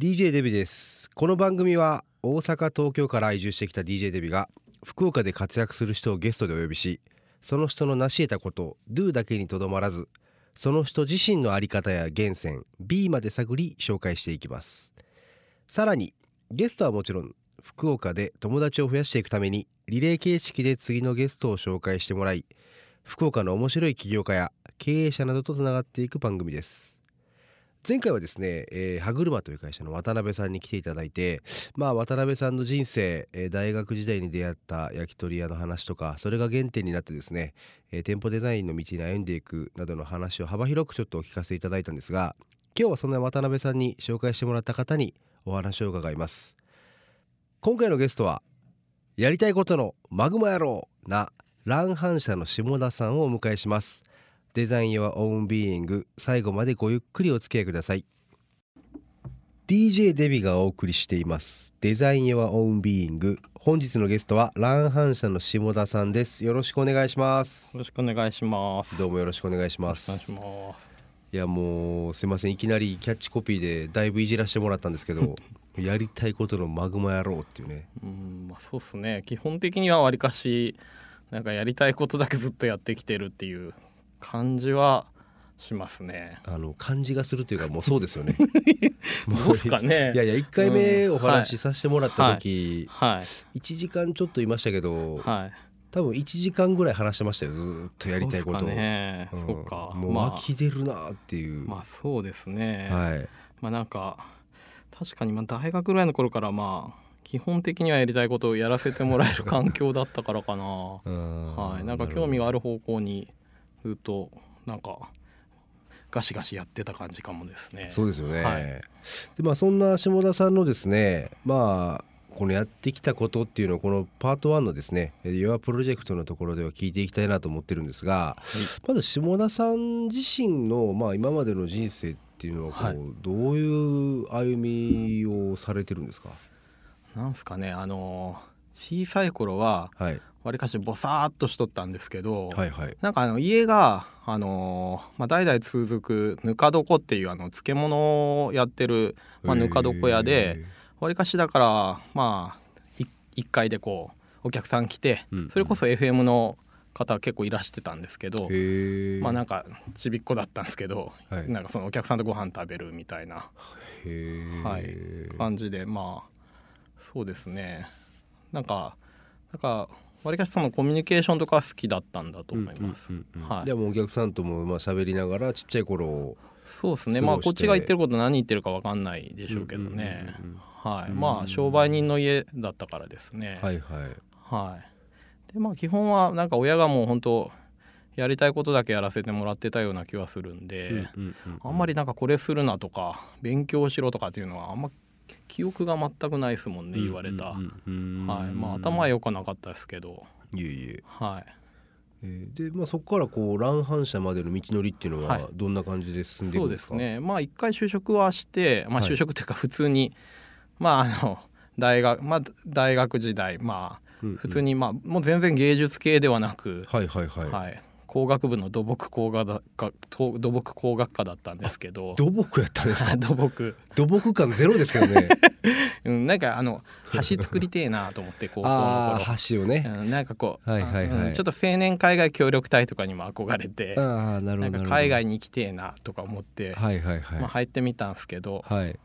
DJ デビです。この番組は大阪東京から移住してきた DJ デビが福岡で活躍する人をゲストでお呼びしその人の成し得たことを Do だけにとどまらずその人自身の在り方や源泉 B まで探り紹介していきます。さらにゲストはもちろん福岡で友達を増やしていくためにリレー形式で次のゲストを紹介してもらい福岡の面白い起業家や経営者などとつながっていく番組です。前回はですね、えー、歯車という会社の渡辺さんに来ていただいて、まあ、渡辺さんの人生、えー、大学時代に出会った焼き鳥屋の話とかそれが原点になってですね、えー、店舗デザインの道に歩んでいくなどの話を幅広くちょっとお聞かせいただいたんですが今日はそんな渡辺さんに紹介してもらった方にお話を伺います。今回のゲストはやりたいことのマグマ野郎な乱反射の下田さんをお迎えします。デザイン Your Own Being 最後までごゆっくりお付き合いください。DJ デビがお送りしています。デザイン Your Own Being 本日のゲストは乱反射の下田さんです。よろしくお願いします。よろしくお願いします。どうもよろしくお願いします。お願いします。いやもうすいません。いきなりキャッチコピーでだいぶいじらしてもらったんですけど やりたいことのマグマ野郎っていうね。うんまあそうっすね。基本的にはわりかしなんかやりたいことだけずっとやってきてるっていう感じはしますね。あの感じがするというかもうそうですよね。どうすかね。いやいや一回目お話しさせてもらった時、はいはい、1時間ちょっといましたけど、はい、多分1時間ぐらい話してましたよずっとやりたいことを。ね、うん、そうか。もう湧き出るなっていう。まあそうですね。はい。まあなんか確かにまあ大学ぐらいの頃からまあ基本的にはやりたいことをやらせてもらえる環境だったからかな。はい。なんか興味がある方向にずっとなんかガシガシやってた感じかもですね。そうですよね。はい、でまあそんな下田さんのですね、まあこのやってきたことっていうのをこのパート1のですね「Your Project」のところでは聞いていきたいなと思ってるんですが、はい、まず下田さん自身の、まあ、今までの人生っていうのはこう、はい、どういう歩みをされてるんですか？なんすかねあの小さい頃は、はい、わりかしぼさっとしとったんですけど、はいはい、なんかあの家が、あのー、まあ、代々続くぬか床っていうあの漬物をやってる、まあ、ぬか床屋でわりかしだからまあ1階でこうお客さん来て、うんうん、それこそ FM の方結構いらしてたんですけどまあなんかちびっこだったんですけど、はい、なんかそのお客さんとご飯食べるみたいな、はい、感じでまあそうですね。なんかなんかわりかしそのコミュニケーションとか好きだったんだと思います。はい。でもお客さんともまあ喋りながらちっちゃい頃そうですね。まあこっちが言ってること何言ってるかわかんないでしょうけどね。はい。まあ商売人の家だったからですね。はいはい。はい。でまあ基本はなんか親がもう本当やりたいことだけやらせてもらってたような気はするんで、あんまりなんかこれするなとか勉強しろとかっていうのはあんま記憶が全くないですもんね言われた、はい。まあ頭は良くなかったですけど。いえいえ。はい。えー、でまあ、そこからこう乱反射までの道のりっていうのはどんな感じで進んでいくんですか、はい、そうですね。まあ一回就職はして、まあ、就職っていうか普通に、はい、まああの大学まあ大学時代まあ普通にまあもう全然芸術系ではなく、はいはいはい、はい、工学部の土木工学科土木工学科だったんですけど。土木やったんですか？土木。土木感ゼロですけどね、うん、なんかあの橋作りてえなと思って高校の頃。橋をね、うん、なんかこう、はいはいはい、ちょっと青年海外協力隊とかにも憧れてあなるほどなんか海外に行きてえなとか思って、はいはいはい。まあ、入ってみたんですけど、はい。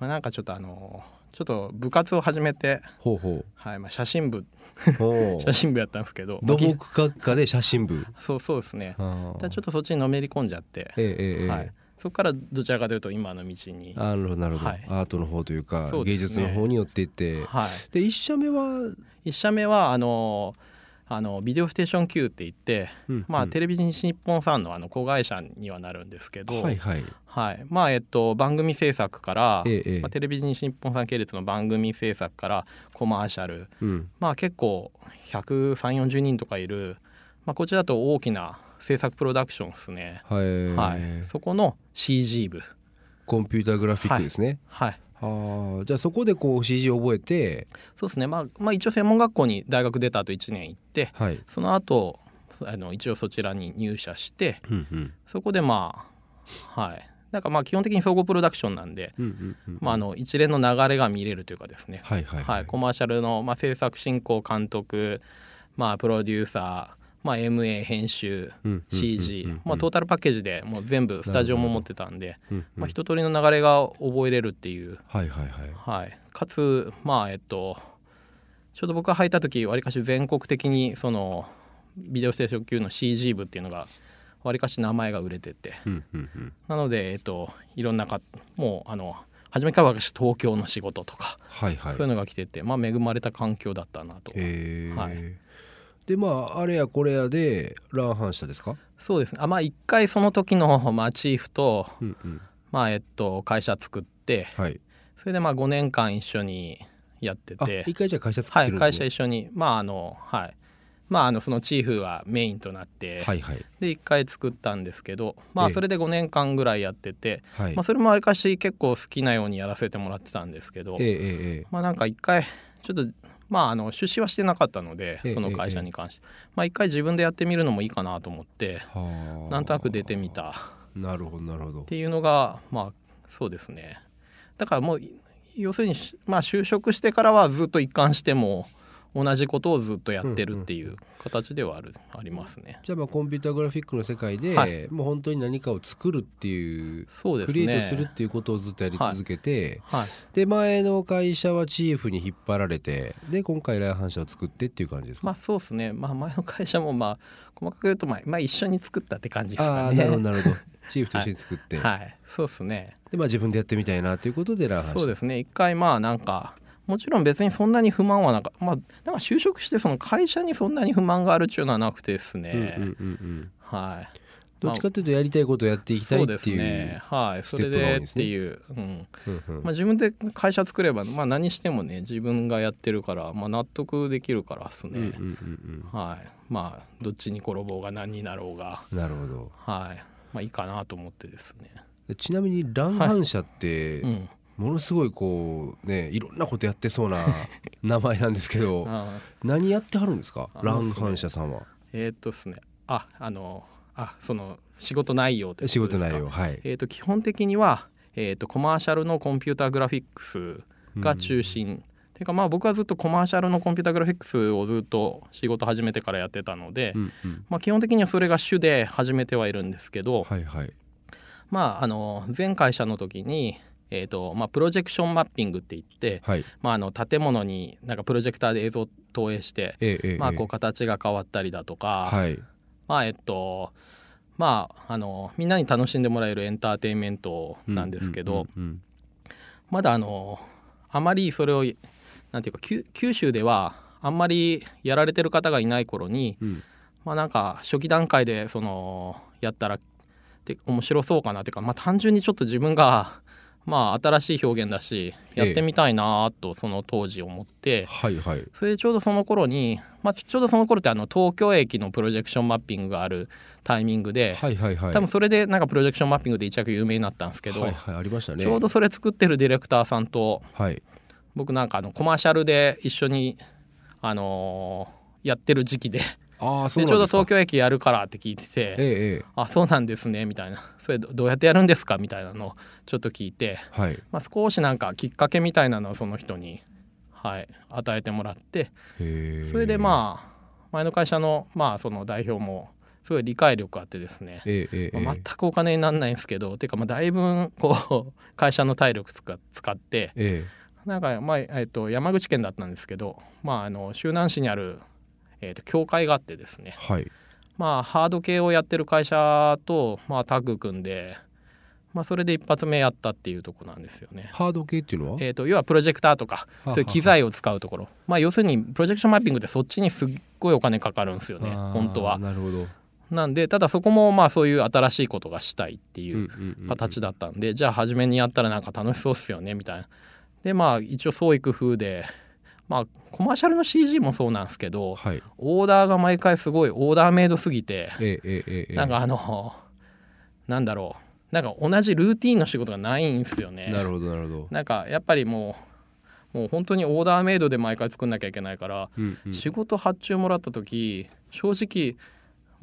まあ、なんかちょっとあのちょっと部活を始めてほうほう、はいまあ、写真部。写真部やったんですけど。土木学科で写真部。そうそうですね。ちょっとそっちにのめり込んじゃって、ええはい、そこからどちらかというと今の道に。なるほどなるほど、はい、アートの方というか、ね、芸術の方に寄っていって、はい、で1社目は？1社目はあのーあのビデオステーション Q って言って、うんうん、まあ、テレビ西日本さんのあの子会社にはなるんですけど、はいはい。はい、まあえっと番組制作から、ええ、まあ、テレビ西日本さん系列の番組制作からコマーシャル、うん、まあ結構13040人とかいる、まあ、こちらだと大きな制作プロダクションですね、はい、はい、そこの CG 部。コンピューターグラフィックですね。はい、はいあじゃあそこでこう CG を覚えて。そうですね、まあ、まあ一応専門学校に大学出た後1年行って、はい、その後あの一応そちらに入社して、うんうん、そこでまあはい。なんかまあ基本的に総合プロダクションなんで、まあ、あの一連の流れが見れるというかですね、はいはい、はい、コマーシャルの、まあ、制作進行監督、まあ、プロデューサーまあ、MA 編集 CG、まあ、トータルパッケージでもう全部スタジオも持ってたんで、まあ、一通りの流れが覚えれるっていう、はいはいはい。はい、かつまあえっとちょうど僕が入った時わりかし全国的にそのビデオステーション級の CG 部っていうのがわりかし名前が売れてて、なので、えっと、いろんなかもうあの初めから私東京の仕事とか、はいはい、そういうのが来てて、まあ、恵まれた環境だったなと。えー、はいでまああれやこれやでランハンしたですか？そうですね。あまあ一回その時の、まあ、チーフと、うんうん、まあえっと会社作って、はい、それでまあ5年間一緒にやってて。一回じゃ会社作ってるんです、ね、はい会社一緒に。まああのはい。まあ、あのそのチーフはメインとなって、はいはい、で1回作ったんですけど、まあ、それで5年間ぐらいやってて、ええ、まあ、それもわりかし結構好きなようにやらせてもらってたんですけど、え、まあなんか1回ちょっとまあ、あの出資はしてなかったのでその会社に関して、まあ、一回自分でやってみるのもいいかなと思ってなんとなく出てみた。なるほどなるほど。っていうのがまあそうですねだからもう要するに、まあ、就職してからはずっと一貫しても同じことをずっとやってるっていう形ではある、ありますね。じゃあまあコンピューターグラフィックの世界で、はい、もう本当に何かを作るっていうそうです、ね、クリエイトするっていうことをずっとやり続けて、はい。はい、で前の会社はチーフに引っ張られてで今回来反社を作ってっていう感じですか？まあそうですね、まあ、前の会社もまあ細かく言うとまあ、まあ、一緒に作ったって感じですかね。なるほどなるほど。チーフと一緒に作って、はい、そうですね。でまあ自分でやってみたいなということで来反社そうですね。一回まあなんかもちろん別にそんなに不満はなかまあだから就職してその会社にそんなに不満があるっていうのはなくてですね、はい。どっちかというとやりたいことをやっていきたいっていう、そうですね。はいそれでっていう、うんまあ、自分で会社作れば、まあ、何してもね自分がやってるから、まあ、納得できるからですね、はい。まあどっちに転ぼうが何になろうが。なるほど。はい。まあいいかなと思ってですね。ちなみに乱反射って、はい。うんものすごいこうねいろんなことやってそうな 名前なんですけど何やってはるんですか？乱反射さんは。えー、っとですね。ああのあその仕事内容仕事内容はい。えー、っと基本的にはえー、っとコマーシャルのコンピューターグラフィックスが中心。うんていうかまあ僕はずっとコマーシャルのコンピュータグラフィックスをずっと仕事始めてからやってたので、うんうん、まあ、基本的にはそれが主で始めてはいるんですけど、はいはい、まああの前会社の時にえーとまあ、プロジェクションマッピングって言って、はい、まあ、あの建物になんかプロジェクターで映像を投影して、ええまあ、こう形が変わったりだとか、はい、まあえっとまああのみんなに楽しんでもらえるエンターテインメントなんですけど、まだあのあまりそれをなんていうか九州ではあんまりやられてる方がいない頃に、うん、まあなんか初期段階でそのやったらで面白そうかなっていうか、まあ、単純にちょっと自分がまあ新しい表現だしやってみたいなとその当時思って、はいはい、それでちょうどその頃に、まあ、ちょうどその頃ってあの東京駅のプロジェクションマッピングがあるタイミングで、はいはいはい、多分それでなんかプロジェクションマッピングで一躍有名になったんですけど、はいはい、ありましたね、ちょうどそれ作ってるディレクターさんと、はい、僕なんかあのコマーシャルで一緒に、あのー、やってる時期であでちょうど東京駅やるからって聞いてて「ええ、あそうなんですね」みたいな「それどうやってやるんですか?」みたいなのをちょっと聞いて、はい、まあ、少しなんかきっかけみたいなのをその人に、はい、与えてもらってそれでまあ前の会社の,、まあその代表もすごい理解力あってですね、えまあ、全くお金にならないんですけどていうかまあだいぶこう 会社の体力使使って、え。なんか、まあえっと、山口県だったんですけど、まあ、あの周南市にあるえー、と協会があってですね、はい、まあハード系をやってる会社と、まあ、タッグ組んで、まあ、それで一発目やったっていうとこなんですよね。ハード系っていうのは、えーと、要はプロジェクターとかそういう機材を使うところ。まあ、要するにプロジェクションマッピングってそっちにすっごいお金かかるんですよね本当は。なるほど。なんでただそこもまあそういう新しいことがしたいっていう形だったんで、じゃあ初めにやったらなんか楽しそうっすよねみたいな。でまあ一応創意工夫でまあコマーシャルの CG もそうなんですけど、はい、オーダーが毎回すごいオーダーメイドすぎて、えええ、なんかあのなんだろうなんか同じルーティンの仕事がないんですよね。なるほどなるほど。なんかやっぱりもうもう本当にオーダーメイドで毎回作んなきゃいけないから、うんうん、仕事発注もらった時正直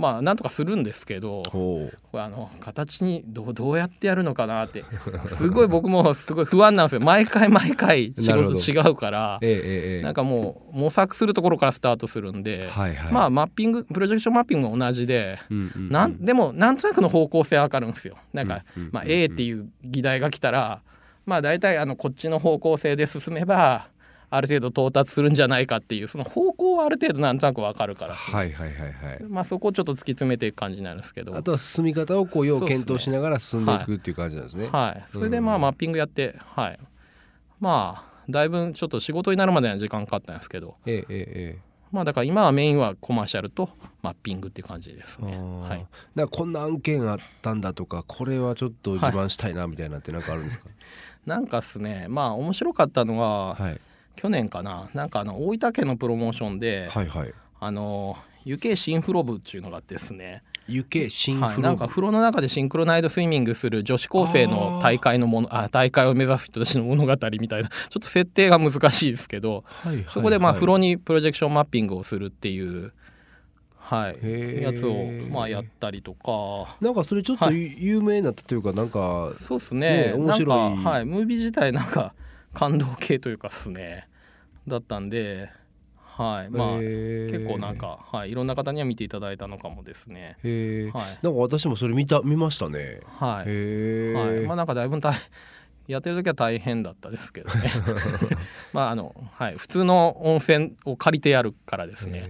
まあなんとかするんですけどこれあの形にどどうやってやるのかなって。すごい僕もすごい不安なんですよ。毎回毎回仕事違うから、ええ、なんかもう模索するところからスタートするんで、はいはい、まあマッピングプロジェクションマッピングも同じで、うんうんうん、なんでもなんとなくの方向性わかるんですよ。なんか、うんうんうん、まあ、A っていう議題が来たらまあ大体あのこっちの方向性で進めばある程度到達するんじゃないかっていうその方向はある程度なんとなく分かるから、はいはいはいはい。まあ、そこをちょっと突き詰めていく感じなんですけど。あとは進み方をこう要検討しながら進んでいくっていう感じなんですね。はい、はい、それでまあマッピングやって、はい、まあだいぶちょっと仕事になるまでの時間かかったんですけど、ええええ、まあだから今はメインはコマーシャルとマッピングっていう感じですね。はい。だこんな案件あったんだとかこれはちょっと自慢したいなみたいなって何かあるんですか？はい、なんかっすね。まあ面白かったのは、はい、去年かな。なんかあの大分県のプロモーションで、はいはい、あの湯気シンフロ部っていうのがあってですね。湯気シンフロ部、はい、なんか風呂の中でシンクロナイドスイミングする女子高生の大会のものあ大会を目指す人たちの物語みたいな。ちょっと設定が難しいですけど、はいはいはい、そこでまあ風呂にプロジェクションマッピングをするっていうはい、やつをまあやったりとか。なんかそれちょっと有名になったというか、はい、なんかそうですね。ね面白い。なんかはい。ムービー自体なんか感動系というかですねだったんではいまあ結構なんか、はい、いろんな方には見ていただいたのかもですね。はい、なんか私もそれ見た見ましたね。はい。はい。まあなんかだいぶ大やってる時は大変だったですけどね。まああのはい普通の温泉を借りてやるからですね。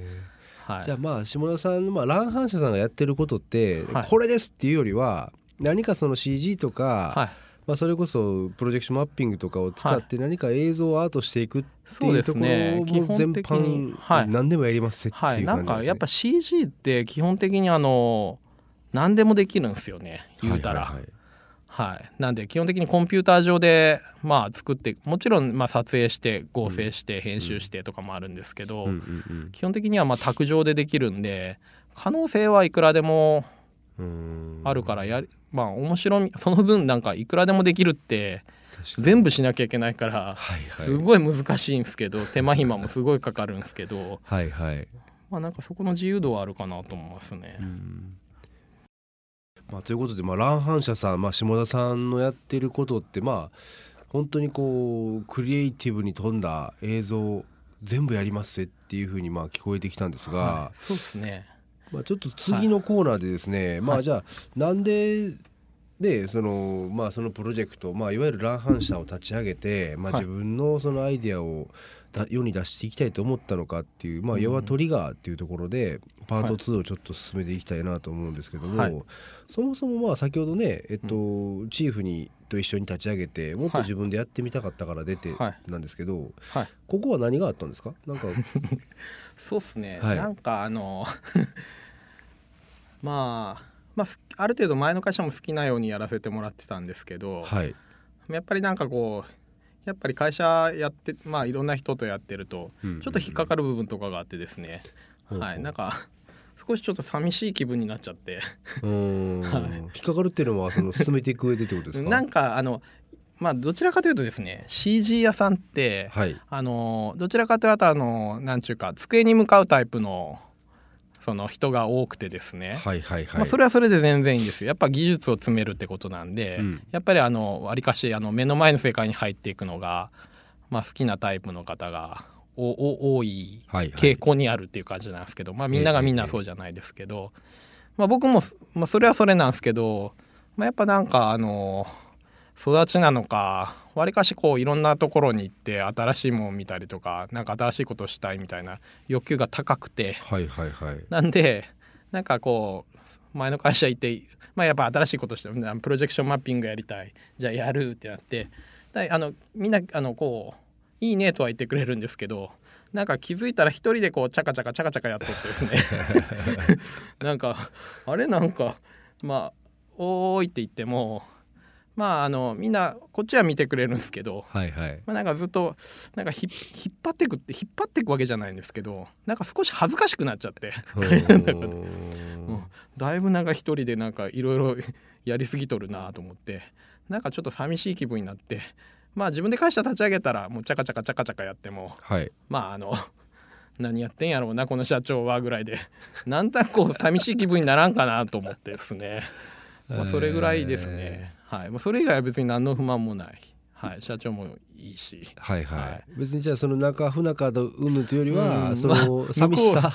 はい、じゃあまあ下田さん、まあ、乱反射さんがやってることって、はい、これですっていうよりは何かその CG とか、はいまあ、それこそプロジェクションマッピングとかを使って何か映像をアートしていくっていうところも全般何でもやりますっていう感じです、ね、はい、なんかやっぱ CG って基本的にあの何でもできるんですよね。言うたら。はい、はいはい、なんで基本的にコンピューター上でまあ作ってもちろんまあ撮影して合成して編集してとかもあるんですけど、基本的にはまあ卓上でできるんで可能性はいくらでもあるからやまあ面白みその分なんかいくらでもできるって全部しなきゃいけないから、すごい難しいんですけど手間暇もすごいかかるんですけどはいはい。まあなんかそこの自由度はあるかなと思いますね。まあ、ということで、まあ、乱反射さん、まあ、下田さんのやってることってまあ本当にこうクリエイティブに富んだ映像全部やりますっていうふうにまあ聞こえてきたんですが、はい、そうですねまあ、ちょっと次のコーナーでですね、はい、まあじゃあなんででそのまあそのプロジェクト、まあ、いわゆる乱反射を立ち上げて、まあ、自分のそのアイデアを世に出していきたいと思ったのかっていう、まあ、要はトリガーっていうところでパート2をちょっと進めていきたいなと思うんですけども、はい、そもそもまあ先ほどね、えっと、チーフにと一緒に立ち上げてもっと自分でやってみたかったから出てなんですけど、はい、ここは何があったんですか？なんか そうっすね、はい、なんかあの まあまあ、ある程度前の会社も好きなようにやらせてもらってたんですけど、はい、やっぱりなんかこうやっぱり会社やってまあいろんな人とやってるとちょっと引っかかる部分とかがあってですね、はい、なんか少しちょっと寂しい気分になっちゃって。はい、引っかかるっていうのはその進めていく上でってことですか？なんかあのまあどちらかというとですね CG 屋さんって、はい、あのどちらかというとあのなんちゅうか机に向かうタイプのその人が多くてですね、はいはいはい。まあ、それはそれで全然いいんですよ。やっぱ技術を詰めるってことなんで、うん、やっぱりあのわりかしあの目の前の世界に入っていくのが、まあ、好きなタイプの方がお多い傾向にあるっていう感じなんですけど、はいはい、まあ、みんながみんなそうじゃないですけど、まあ、僕も、まあ、それはそれなんですけど、まあ、やっぱなんかあの育ちなのかわりかしこういろんなところに行って新しいものを見たりとか何か新しいことをしたいみたいな欲求が高くて、はいはいはい、なんでなんかこう前の会社行って、まあ、やっぱ新しいことしてプロジェクションマッピングやりたい。じゃあやるってなって。あのみんなあのこういいねとは言ってくれるんですけどなんか気づいたら一人でこうチャカチャカチャカチャカやっとってですね。なんかあれなんかまあ「おーい」って言ってもまああのみんなこっちは見てくれるんですけど、はいはい。まあ、なんかずっとなんか引っ張ってくって引っ張っていくわけじゃないんですけどなんか少し恥ずかしくなっちゃって。だいぶなんか一人でなんかいろいろやりすぎとるなと思ってなんかちょっと寂しい気分になってまあ自分で会社立ち上げたらもうチャカチャカチャカチャカやっても、はい、まああの 何やってんやろうなこの社長はぐらいでなんとなくこう寂しい気分にならんかなと思ってですね、まあ、それぐらいですね、はい、それ以外は別に何の不満もない。はい、社長もいいし、はいはい、はい、別にじゃあその中不仲とうんぬというよりは、うん、その寂しさ。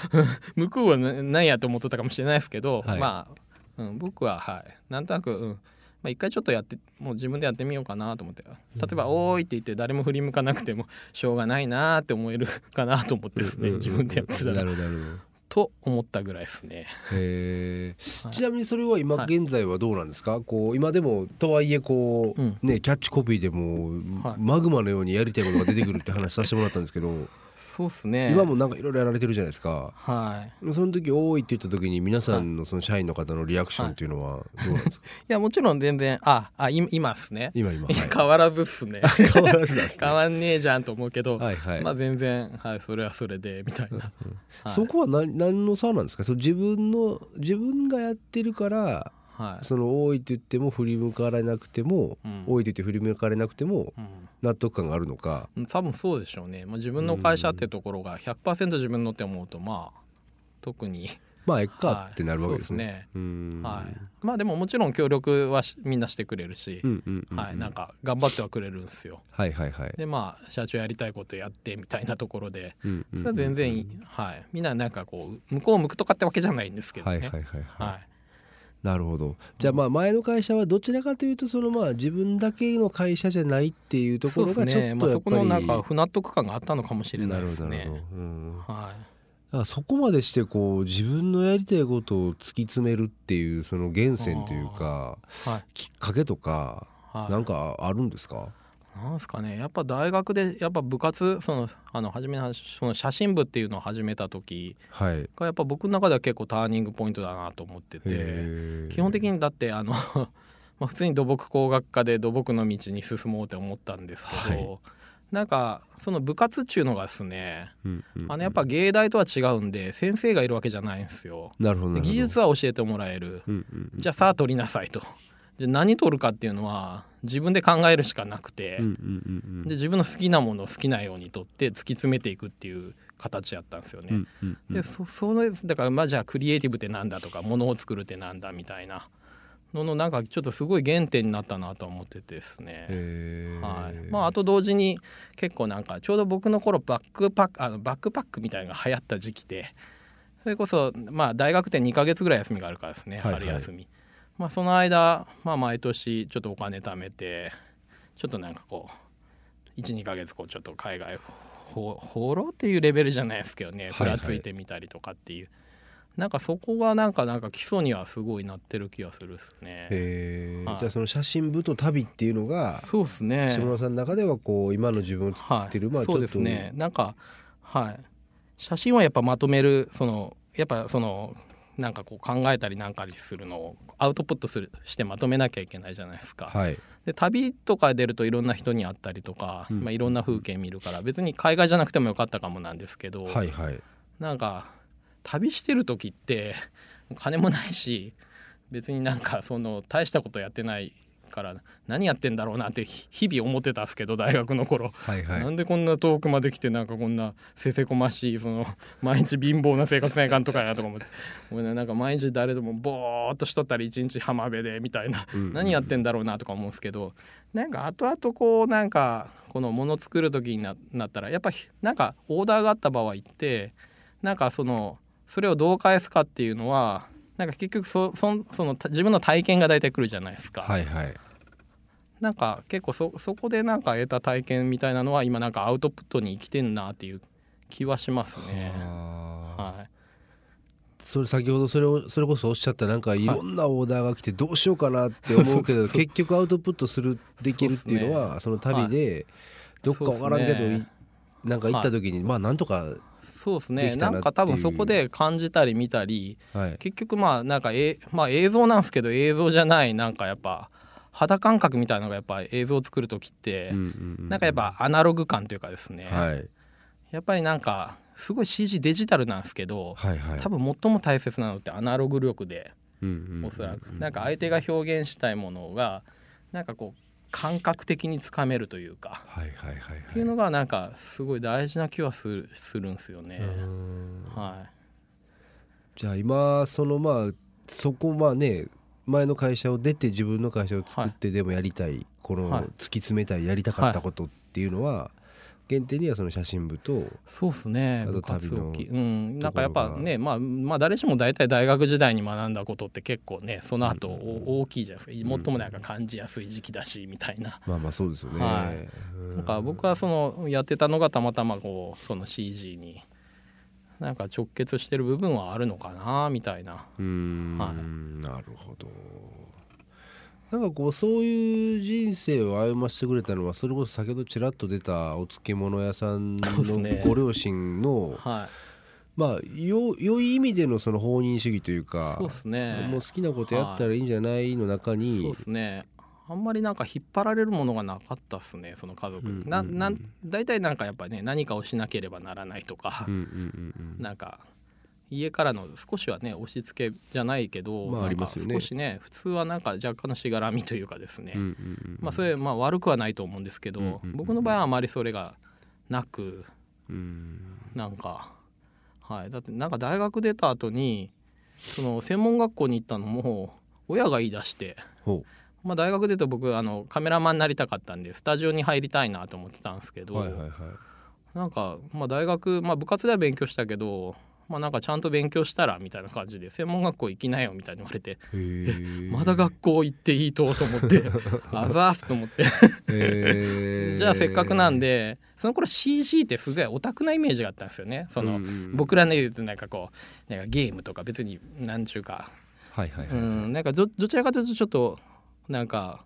向こうは 何やと思ってたかもしれないですけど、はい、まあ、うん、僕ははい。なんとなく、うん。まあ、一回ちょっとやってもう自分でやってみようかなと思って。例えば「おーい」って言って誰も振り向かなくてもしょうがないなって思えるかなと思ってですね、自分でやってたら。なるほどと思ったぐらいですね。へはい、ちなみにそれは今現在はどうなんですか、はい、こう今でもとはいえこう、うん、ねキャッチコピーでも、はい、マグマのようにやりたいことが出てくるって話させてもらったんですけどそうっすね。今もなんかいろいろやられてるじゃないですか。はい。その時多いって言った時に皆さんのその社員の方のリアクションっていうのはどうなんですか、い、やもちろん全然ああ今っすね。今今、はい、変わらずっすね。変わらずです、ね、変わんねえじゃんと思うけど、はいはい、まあ全然はいそれはそれでみたいな、そこは何何の差なんですか？自分の自分がやってるからはい、その多いって言っても振り向かれなくても、うん、多いって言って振り向かれなくても納得感があるのか、うん、多分そうでしょうね、まあ、自分の会社ってところが100%自分のって思うとまあ特に。まあえっかってなるわけですね。はい、ね。はい、まあでももちろん協力はみんなしてくれるし、はい、なんか頑張ってはくれるんですよ。はいはいはい。でまあ社長やりたいことやってみたいなところで、それは全然はい、みんななんかこう向こう向くとかってわけじゃないんですけどね。はいはいはい、はい、はいなるほど。じゃあまあ前の会社はどちらかというとそのまあ自分だけの会社じゃないっていうところがちょっとそこのなんか不納得感があったのかもしれないですね。うん、はい、そこまでしてこう自分のやりたいことを突き詰めるっていうその源泉というか、はい、きっかけとか、はい、なんかあるんですか？なんすかね。やっぱ大学でやっぱ部活そのあの初めのその写真部っていうのを始めた時がやっぱ僕の中では結構ターニングポイントだなと思ってて基本的にだってあの まあ普通に土木工学科で土木の道に進もうって思ったんですけど、はい、なんかその部活っちゅうのがですね、うんうんうん、あのやっぱ芸大とは違うんで先生がいるわけじゃないんですよ。なるほど技術は教えてもらえる、うんうんうん、じゃあさあ取りなさいと。で何取るかっていうのは自分で考えるしかなくて、で自分の好きなものを好きなように取って突き詰めていくっていう形やったんですよね。でそそのだからまあじゃあクリエイティブってなんだとかものを作るってなんだみたいなののなんかちょっとすごい原点になったなと思っててですね。はいまあ、あと同時に結構なんかちょうど僕の頃バックパックあのバックパックみたいなのが流行った時期でそれこそまあ大学で2か月ぐらい休みがあるからですね、春休み。まあ、その間、まあ、毎年ちょっとお金貯めてちょっとなんかこう12か月こうちょっと海外放浪っていうレベルじゃないですけどねふらついてみたりとかっていう、はいはい、なんかそこがなんかなんか基礎にはすごいなってる気がするっすね。へはい、じゃあその写真部と旅っていうのがそうですね。下村さんの中ではこう今の自分を作ってる、はい、まあそうですね。なんかはい。写真はやっぱまとめるそのやっぱそのなんかこう考えたりなんかにするのをアウトプットするしてまとめなきゃいけないじゃないですか。はい、で旅とか出るといろんな人に会ったりとか、うん、まあ、いろんな風景見るから別に海外じゃなくてもよかったかもなんですけど、はいはい、なんか旅してる時って金もないし別になんかその大したことやってないから何やってんだろうなって日々思ってたんですけど大学の頃、はいはい、なんでこんな遠くまで来てなんかこんなせせこましいその毎日貧乏な生活ないかんとかやとか思って。俺、ね、なんか毎日誰でもぼーっとしとったり一日浜辺でみたいな、うんうん、何やってんだろうなとか思うんですけど。なんか後々こうなんかこのもの作る時にななったらやっぱなんかオーダーがあった場合ってなんかそのそれをどう返すかっていうのはなんか結局そそその自分の体験が大体来るじゃないですか。はいはい、なんか結構そそこでなんか得た体験みたいなのは今なんかアウトプットに生きてんなっていう気はしますね。はい、それ先ほどそれをそれこそおっしゃったなんかい。ろんなオーダーが来てどうしようかなって思うけど結局アウトプットするできるっていうのはその旅でどっか分からんけど、ね、なんか行った時にまあなんとかそうですね。なんか多分そこで感じたり見たり、はい、結局まあなんかえ、まあ、映像なんですけど映像じゃないなんかやっぱ肌感覚みたいなのがやっぱ映像を作る時って、うんうんうん、なんかやっぱアナログ感というかですね、はい、やっぱりなんかすごい CG デジタルなんですけど、はいはい、多分最も大切なのってアナログ力で、うんうん、おそらく。なんか相手が表現したいものがなんかこう感覚的につかめるというか、はいはいはいはい、っていうのがなんかすごい大事な気はするするんですよね。はい、じゃあ今そのまあそこまあね前の会社を出て自分の会社を作ってでもやりたい、はい、この突き詰めたいやりたかったことっていうのは、限定にはその写真部とそうですね。部活動うん。なんかやっぱねまあまあ誰しも大体大学時代に学んだことって結構ねその後、大きいじゃないですか。最もなんか感じやすい時期だしみたいな、まあまあそうですよね、はい、なんか僕はそのやってたのがたまたまこうその CG になんか直結してる部分はあるのかなみたいな。うん、はい、なるほどなんかこうそういう人生を歩ませてくれたのはそれこそ先ほどちらっと出たお漬物屋さんのご両親の、はい、まあよ良い意味でのその放任主義というかそうす、ね、もう好きなことやったらいいんじゃないの中に、そうですね。あんまりなんか引っ張られるものがなかったっすねその家族、うんうんうん、なな大体なんかやっぱね何かをしなければならないとか、うんうんうんうん、なんか家からの少しはね押し付けじゃないけど、まあ、なんか少しね普通はなんか若干のしがらみというかですね、うんうんうん、まあそれまあ悪くはないと思うんですけど、うんうんうん、僕の場合はあまりそれがなく、うん、なんかはい。だってなんか大学出た後にその専門学校に行ったのも親が言い出して。まあ、大学出て僕あのカメラマンになりたかったんでスタジオに入りたいなと思ってたんですけど、はいはいはい、なんか、まあ、大学、まあ、部活では勉強したけどまあなんかちゃんと勉強したらみたいな感じで専門学校行きなよみたいに言われてまだ学校行っていいとと思って あざーすと思って。じゃあせっかくなんでその頃 CG ってすごいオタクなイメージがあったんですよね。その、僕らの言うとなんかこうなんかゲームとか別に何ちゅうか、はいはいはい、うん、なんかどどちらかというとちょっとなんか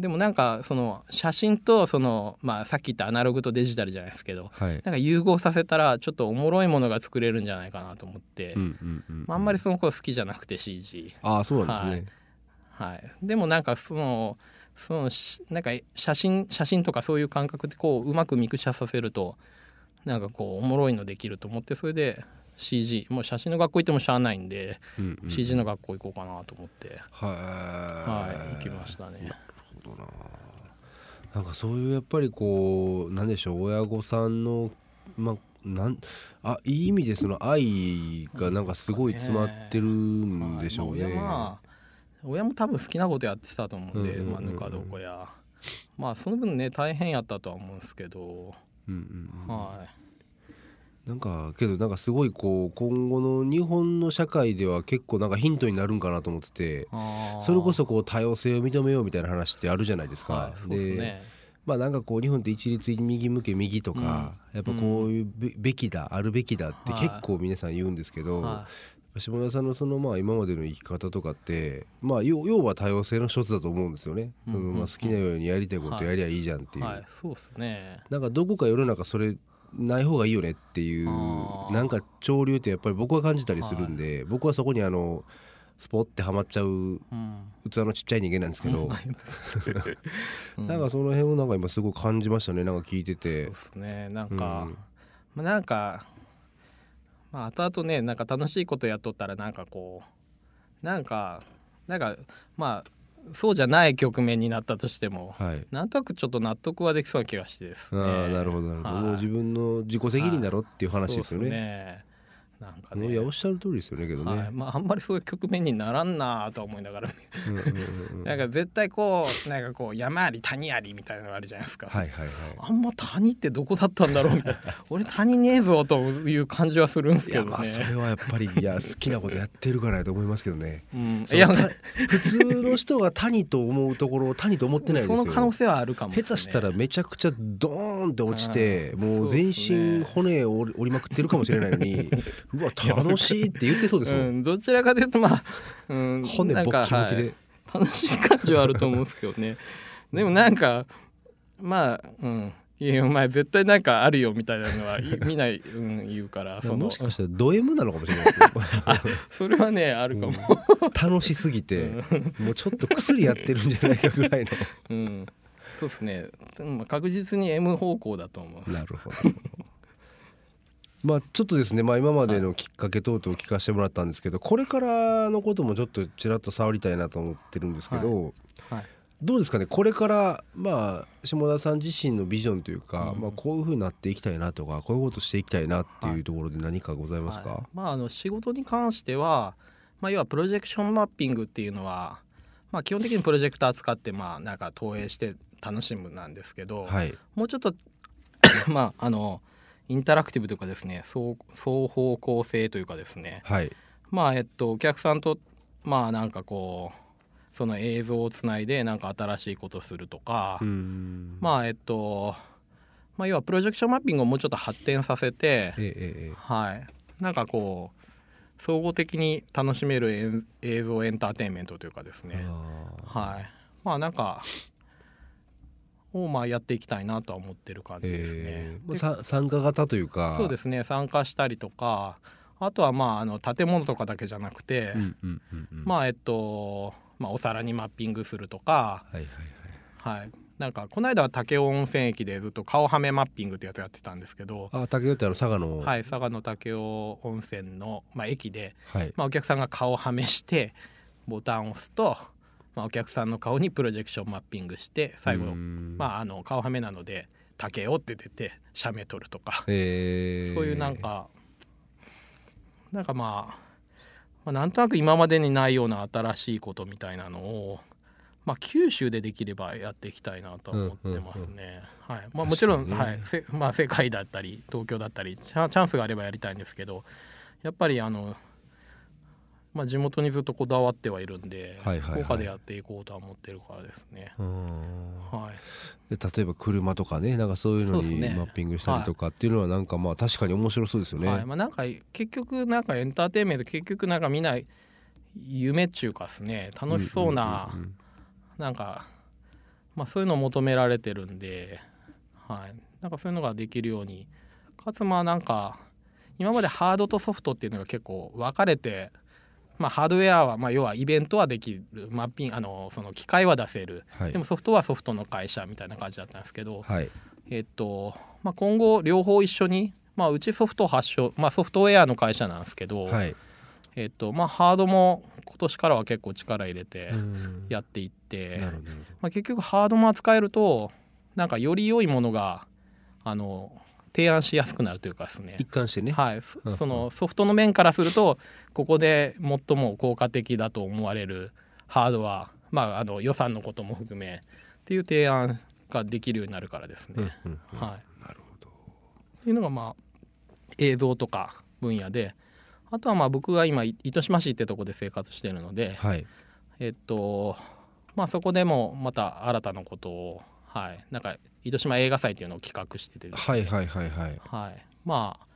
でもなんかその写真とそのまあさっき言ったアナログとデジタルじゃないですけど、はい、なんか融合させたらちょっとおもろいものが作れるんじゃないかなと思って、うんうんうんまあ、あんまりその子好きじゃなくて CG ああそうなんですね、はい、はい、でもなんかそのそのなんか写真写真とかそういう感覚でこううまくミクシャさせるとなんかこうおもろいのできると思ってそれで CG もう写真の学校行ってもしゃあないんで、うんうん、CG の学校行こうかなと思って。はい行きましたね。どな。なんかそういうやっぱりこうなんでしょう親御さんのまあなんあいい意味でその愛がなんかすごい詰まってるんでしょうね。まあ、親も多分好きなことやってたと思うんで、まあ、ぬか床や。まあその分ね大変やったとは思うんですけど、うんうん、はいなんかけどなんかすごいこう今後の日本の社会では結構なんかヒントになるんかなと思っててそれこそこう多様性を認めようみたいな話ってあるじゃないですか。はい、で、ね、まあなんかこう日本って一律右向け右とか、うん、やっぱこういうべきだあるべきだって結構皆さん言うんですけど、はい、下田さんのそのまあ今までの生き方とかってまあ要は多様性の一つだと思うんですよね。そのまあ好きなようにやりたいことやりゃいいじゃんっていう。はいはい、そうですね。なんかどこか世の中それない方がいいよねっていうなんか潮流ってやっぱり僕は感じたりするんで、はい、僕はそこにあのスポッてはまっちゃう器のちっちゃい人間なんですけど、うん、なんかその辺をなんか今すごい感じましたねなんか聞いてて。そうですね。なんか、うん、まあ、なんかまあ後々ねなんか楽しいことやっとったらなんかこうなんかなんかまあそうじゃない局面になったとしても、はい、なんとなくちょっと納得はできそうな気がしてですね。あなるほどなるほど、はい、自分の自己責任だろっていう話ですよね。ねなんかね。いやおっしゃる通りですよねけどね、はい、まあ、あんまりそういう局面にならんなと思いながらなんか絶対こうなんかこう山あり谷ありみたいなのがあるじゃないですか、はいはいはい、あんま谷ってどこだったんだろうみたいな。俺谷ねえぞという感じはするんですけどね。まあそれはやっぱりいや好きなことやってるからやと思いますけどね、うん、いや普通の人が谷と思うところを谷と思ってないですよ。その可能性はあるかも、ね、下手したらめちゃくちゃドーンって落ちてもう全身骨を折りまくってるかもしれないのにうわ楽しいって言ってそうですもん、うん、どちらかというとまあ、うん、骨ボッキボキで、はい、楽しい感じはあると思うんですけどね。でもなんかまあうん。いやお前絶対なんかあるよみたいなのは 見ない、うん、言うからその。もしかしたらド M なのかもしれない それはねあるかも、うん、楽しすぎて、もうちょっと薬やってるんじゃないかぐらいの。うん。そうですね、まあ、確実に M 方向だと思うなるほどまあ、ちょっとですね、まあ、今までのきっかけ等々聞かせてもらったんですけどこれからのこともちょっとちらっと触りたいなと思ってるんですけど、はい。はい、どうですかね？これからまあ下田さん自身のビジョンというか、うん、まあ、こういうふうになっていきたいなとかこういうことしていきたいなっていうところで何かございますか、はいはい、まあ、あの仕事に関しては、まあ、要はプロジェクションマッピングっていうのは、まあ、基本的にプロジェクター使ってまあなんか投影して楽しむなんですけど、はい、もうちょっとまああのインタラクティブというかですね双方向性というかですね、はい、まあえっとお客さんとまあなんかこうその映像をつないでなんか新しいことするとか。まあえっとまあ要はプロジェクションマッピングをもうちょっと発展させて、ええ、はい。なんかこう総合的に楽しめる映像エンターテインメントというかですね。はい。まあなんかをまあやっていきたいなとは思ってる感じですね。えー、参加型というか。そうですね。参加したりとかあとはまああの建物とかだけじゃなくて、まあえっと、まあ、お皿にマッピングするとか、はいはいはい、はい、なんかこの間は武雄温泉駅でずっと顔はめマッピングってやつやってたんですけどあ武雄ってあの佐賀の。はい佐賀の武雄温泉の、まあ、駅で、はい、まあ、お客さんが顔はめしてボタンを押すと、まあ、お客さんの顔にプロジェクションマッピングして最後まああの顔はめなので「武雄」って出て写メ撮るとか、えー、そういうなんかなんかまあ、まあ、なんとなく今までにないような新しいことみたいなのを、まあ、九州でできればやっていきたいなと思ってますね。はい。まあ、もちろん、ね、はい。まあ、世界だったり東京だったりチャンスがあればやりたいんですけどやっぱりあのまあ、地元にずっとこだわってはいるんで、はいはいはい、福岡でやっていこうとは思ってるからですね。はい、で例えば車とかねなんかそういうのにマッピングしたりとかっていうのはなんかまあ確かに面白そうですよね。はい、まあ、なんか結局なんかエンターテインメント結局なんかみんな夢っちゅうかですね。楽しそうな、なんか、まあ、そういうのを求められてるんで、はい、なんかそういうのができるように。かつまあなんか今までハードとソフトっていうのが結構分かれてまあ、ハードウェアは、まあ、要はイベントはできる。マッピンあのその機械は出せる、はい、でもソフトはソフトの会社みたいな感じだったんですけど、はい、えっとまあ、今後両方一緒に、まあ、うちソフト発祥、まあ、ソフトウェアの会社なんですけど、はい、えっとまあ、ハードも今年からは結構力入れてやっていって、まあ、結局ハードも扱えるとなんかより良いものがあの提案しやすくなるというかですね。一貫してね、はい、そのソフトの面からするとここで最も効果的だと思われるハードは、まあ、あの予算のことも含めっていう提案ができるようになるからですね。はい、なるほど。っていうのがまあ映像とか分野であとはまあ僕が今糸島市ってとこで生活してるので、はい、えっとまあそこでもまた新たなことをはい。なんか糸島映画祭っていうのを企画してて、ね、はいはいはいはい、はい、まあ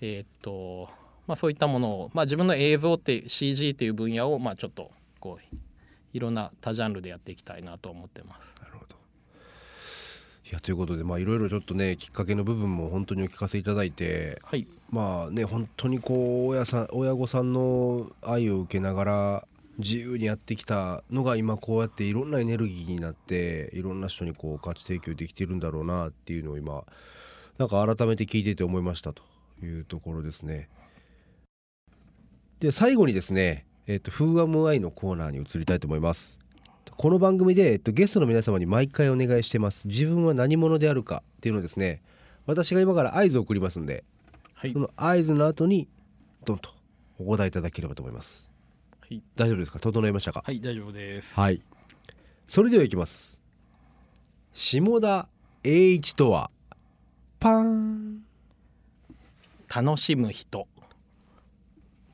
えー、っとまあそういったものを、まあ、自分の映像って CG っていう分野をまあちょっとこういろんな多ジャンルでやっていきたいなと思ってます。なるほど。いやということでまあいろいろちょっとねきっかけの部分も本当にお聞かせいただいて、はい、まあね本当にこう親さん親御さんの愛を受けながら自由にやってきたのが今こうやっていろんなエネルギーになっていろんな人にこう価値提供できてるんだろうなっていうのを今なんか改めて聞いてて思いましたというところですね。で最後にですね「えーと、フーアムアイ」のコーナーに移りたいと思います。この番組で、えっと、ゲストの皆様に毎回お願いしてます。自分は何者であるかっていうのをですね私が今から合図を送りますんで、はい、その合図の後にドンとお答えいただければと思います。はい、大丈夫ですか？整いましたか？はい大丈夫です。はい。それではいきます。下田栄一とはパン。楽しむ人。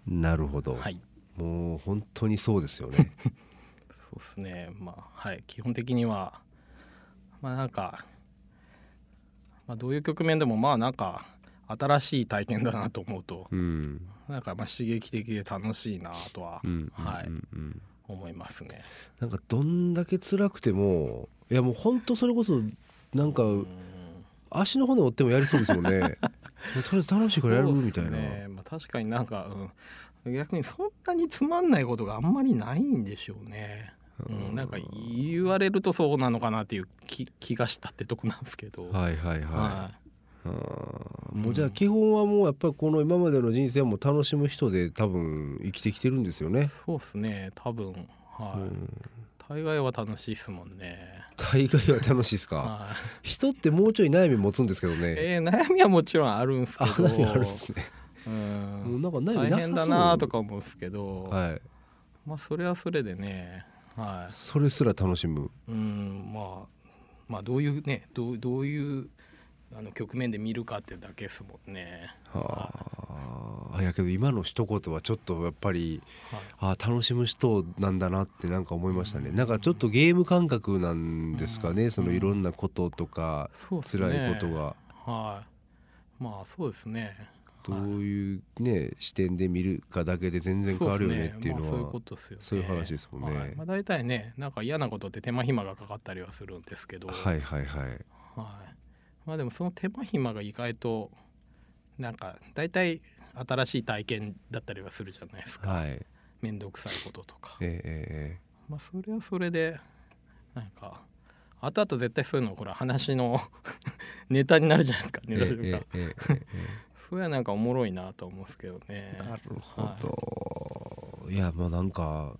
なるほど、はい、もう本当にそうですよね。そうですね。まあはい。基本的にはまあなんか、まあ、どういう局面でもまあなんか新しい体験だなと思うと、うん、なんかまあ刺激的で楽しいなとは、はい、思いますね。なんかどんだけ辛くてもいやもう本当それこそなんか、足の骨折ってもやりそうですもんね。とりあえず楽しいからやるみたいな。ねまあ、確かになんか、うん、逆にそんなにつまんないことがあんまりないんでしょうね。うん、なんか言われるとそうなのかなっていう気気がしたってとこなんですけど。はいはいはい。はいもうじゃあ基本はもうやっぱりこの今までの人生も楽しむ人で多分生きてきてるんですよね。そうですね。多分。はい、うん、大概は楽しいですもんね。大概は楽しいですか、はい、人ってもうちょい悩み持つんですけどね。えー、悩みはもちろんあるんですけど。悩みあるんですね。うん。もうなんか悩み大変だなとか思うんですけど、はい、まあそれはそれでね。はい、それすら楽しむ。うん。まあまあどういうねどうどういうあの局面で見るかってだけですもんね。はあ、やけど今の一言はちょっとやっぱり、はい、あ楽しむ人なんだなってなんか思いましたね、うん、なんかちょっとゲーム感覚なんですかね、うん、そのいろんなこととか、うん、辛いことが。はい。まあそうですね。どういうね、視点で見るかだけで全然変わるよねっていうのは、そういうことですよ、ね、そういう話ですもんね、はい、まあ、大体ねなんか嫌なことって手間暇がかかったりはするんですけど。はいはいはい、はい、まあでもその手間暇が意外となんか大体新しい体験だったりはするじゃないですか、はい、めんどくさいこととか、えー、まあそれはそれでなんか後々絶対そういうのほら話の ネタになるじゃないですかネタとか、えーえーえー、それはなんかおもろいなと思うんですけどね。なるほど、はい、いやもうなんか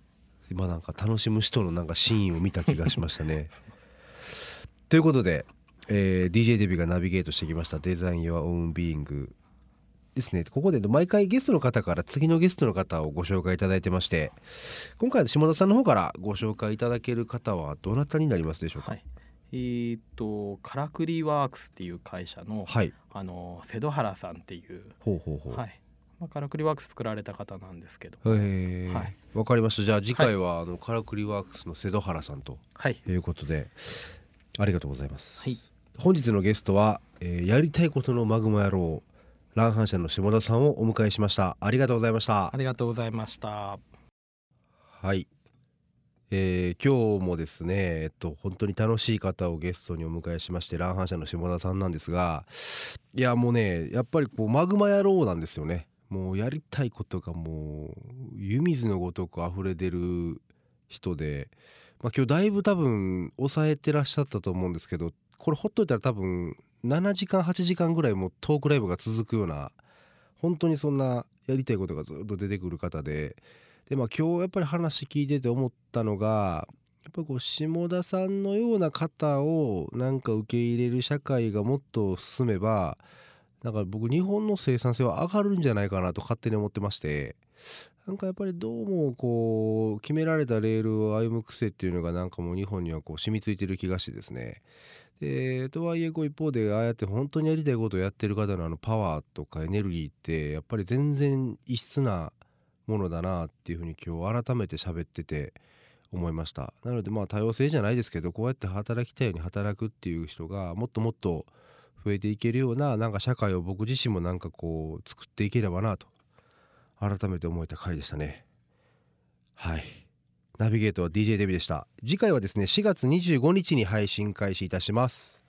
今なんか楽しむ人のなんかシーンを見た気がしましたね。ということでえー、DJ デビューがナビゲートしてきました「デザイン・ヨア・オウン・ビーイング」ですね。ここで毎回ゲストの方から次のゲストの方をご紹介いただいてまして今回下田さんの方からご紹介いただける方はどなたになりますでしょうか、はい、えー、っとカラクリワークスっていう会社の,、はい、あの瀬戸原さんっていうほうほうほう、はい。まあ、カラクリワークス作られた方なんですけど。へえ、はい、分かりました。じゃあ次回は、あのカラクリワークスの瀬戸原さんということで、ありがとうございます。はい本日のゲストは、えー、やりたいことのマグマ野郎乱反射の下田さんをお迎えしました。ありがとうございました。ありがとうございました。はい、えー、今日もですねえっと本当に楽しい方をゲストにお迎えしまして乱反射の下田さんなんですがいやもうねやっぱりこうマグマ野郎なんですよね。もうやりたいことがもう湯水のごとく溢れ出る人で、まあ、今日だいぶ多分抑えてらっしゃったと思うんですけどこれほっといたら多分7時間8時間ぐらいもトークライブが続くような本当にそんなやりたいことがずっと出てくる方でで、まあ、今日やっぱり話聞いてて思ったのがやっぱこう下田さんのような方をなんか受け入れる社会がもっと進めばなんか僕日本の生産性は上がるんじゃないかなと勝手に思ってましてなんかやっぱりどうもこう決められたレールを歩む癖っていうのがなんかもう日本にはこう染みついてる気がしてですね。でとはいえこう一方でああやって本当にやりたいことをやってる方のあのパワーとかエネルギーってやっぱり全然異質なものだなっていうふうに今日改めて喋ってて思いました。なのでまあ多様性じゃないですけどこうやって働きたいように働くっていう人がもっともっと増えていけるようななんか社会を僕自身もなんかこう作っていければなと改めて思えた回でしたね。はい。ナビゲートは DJ デビでした。次回はですね4月25日に配信開始いたします。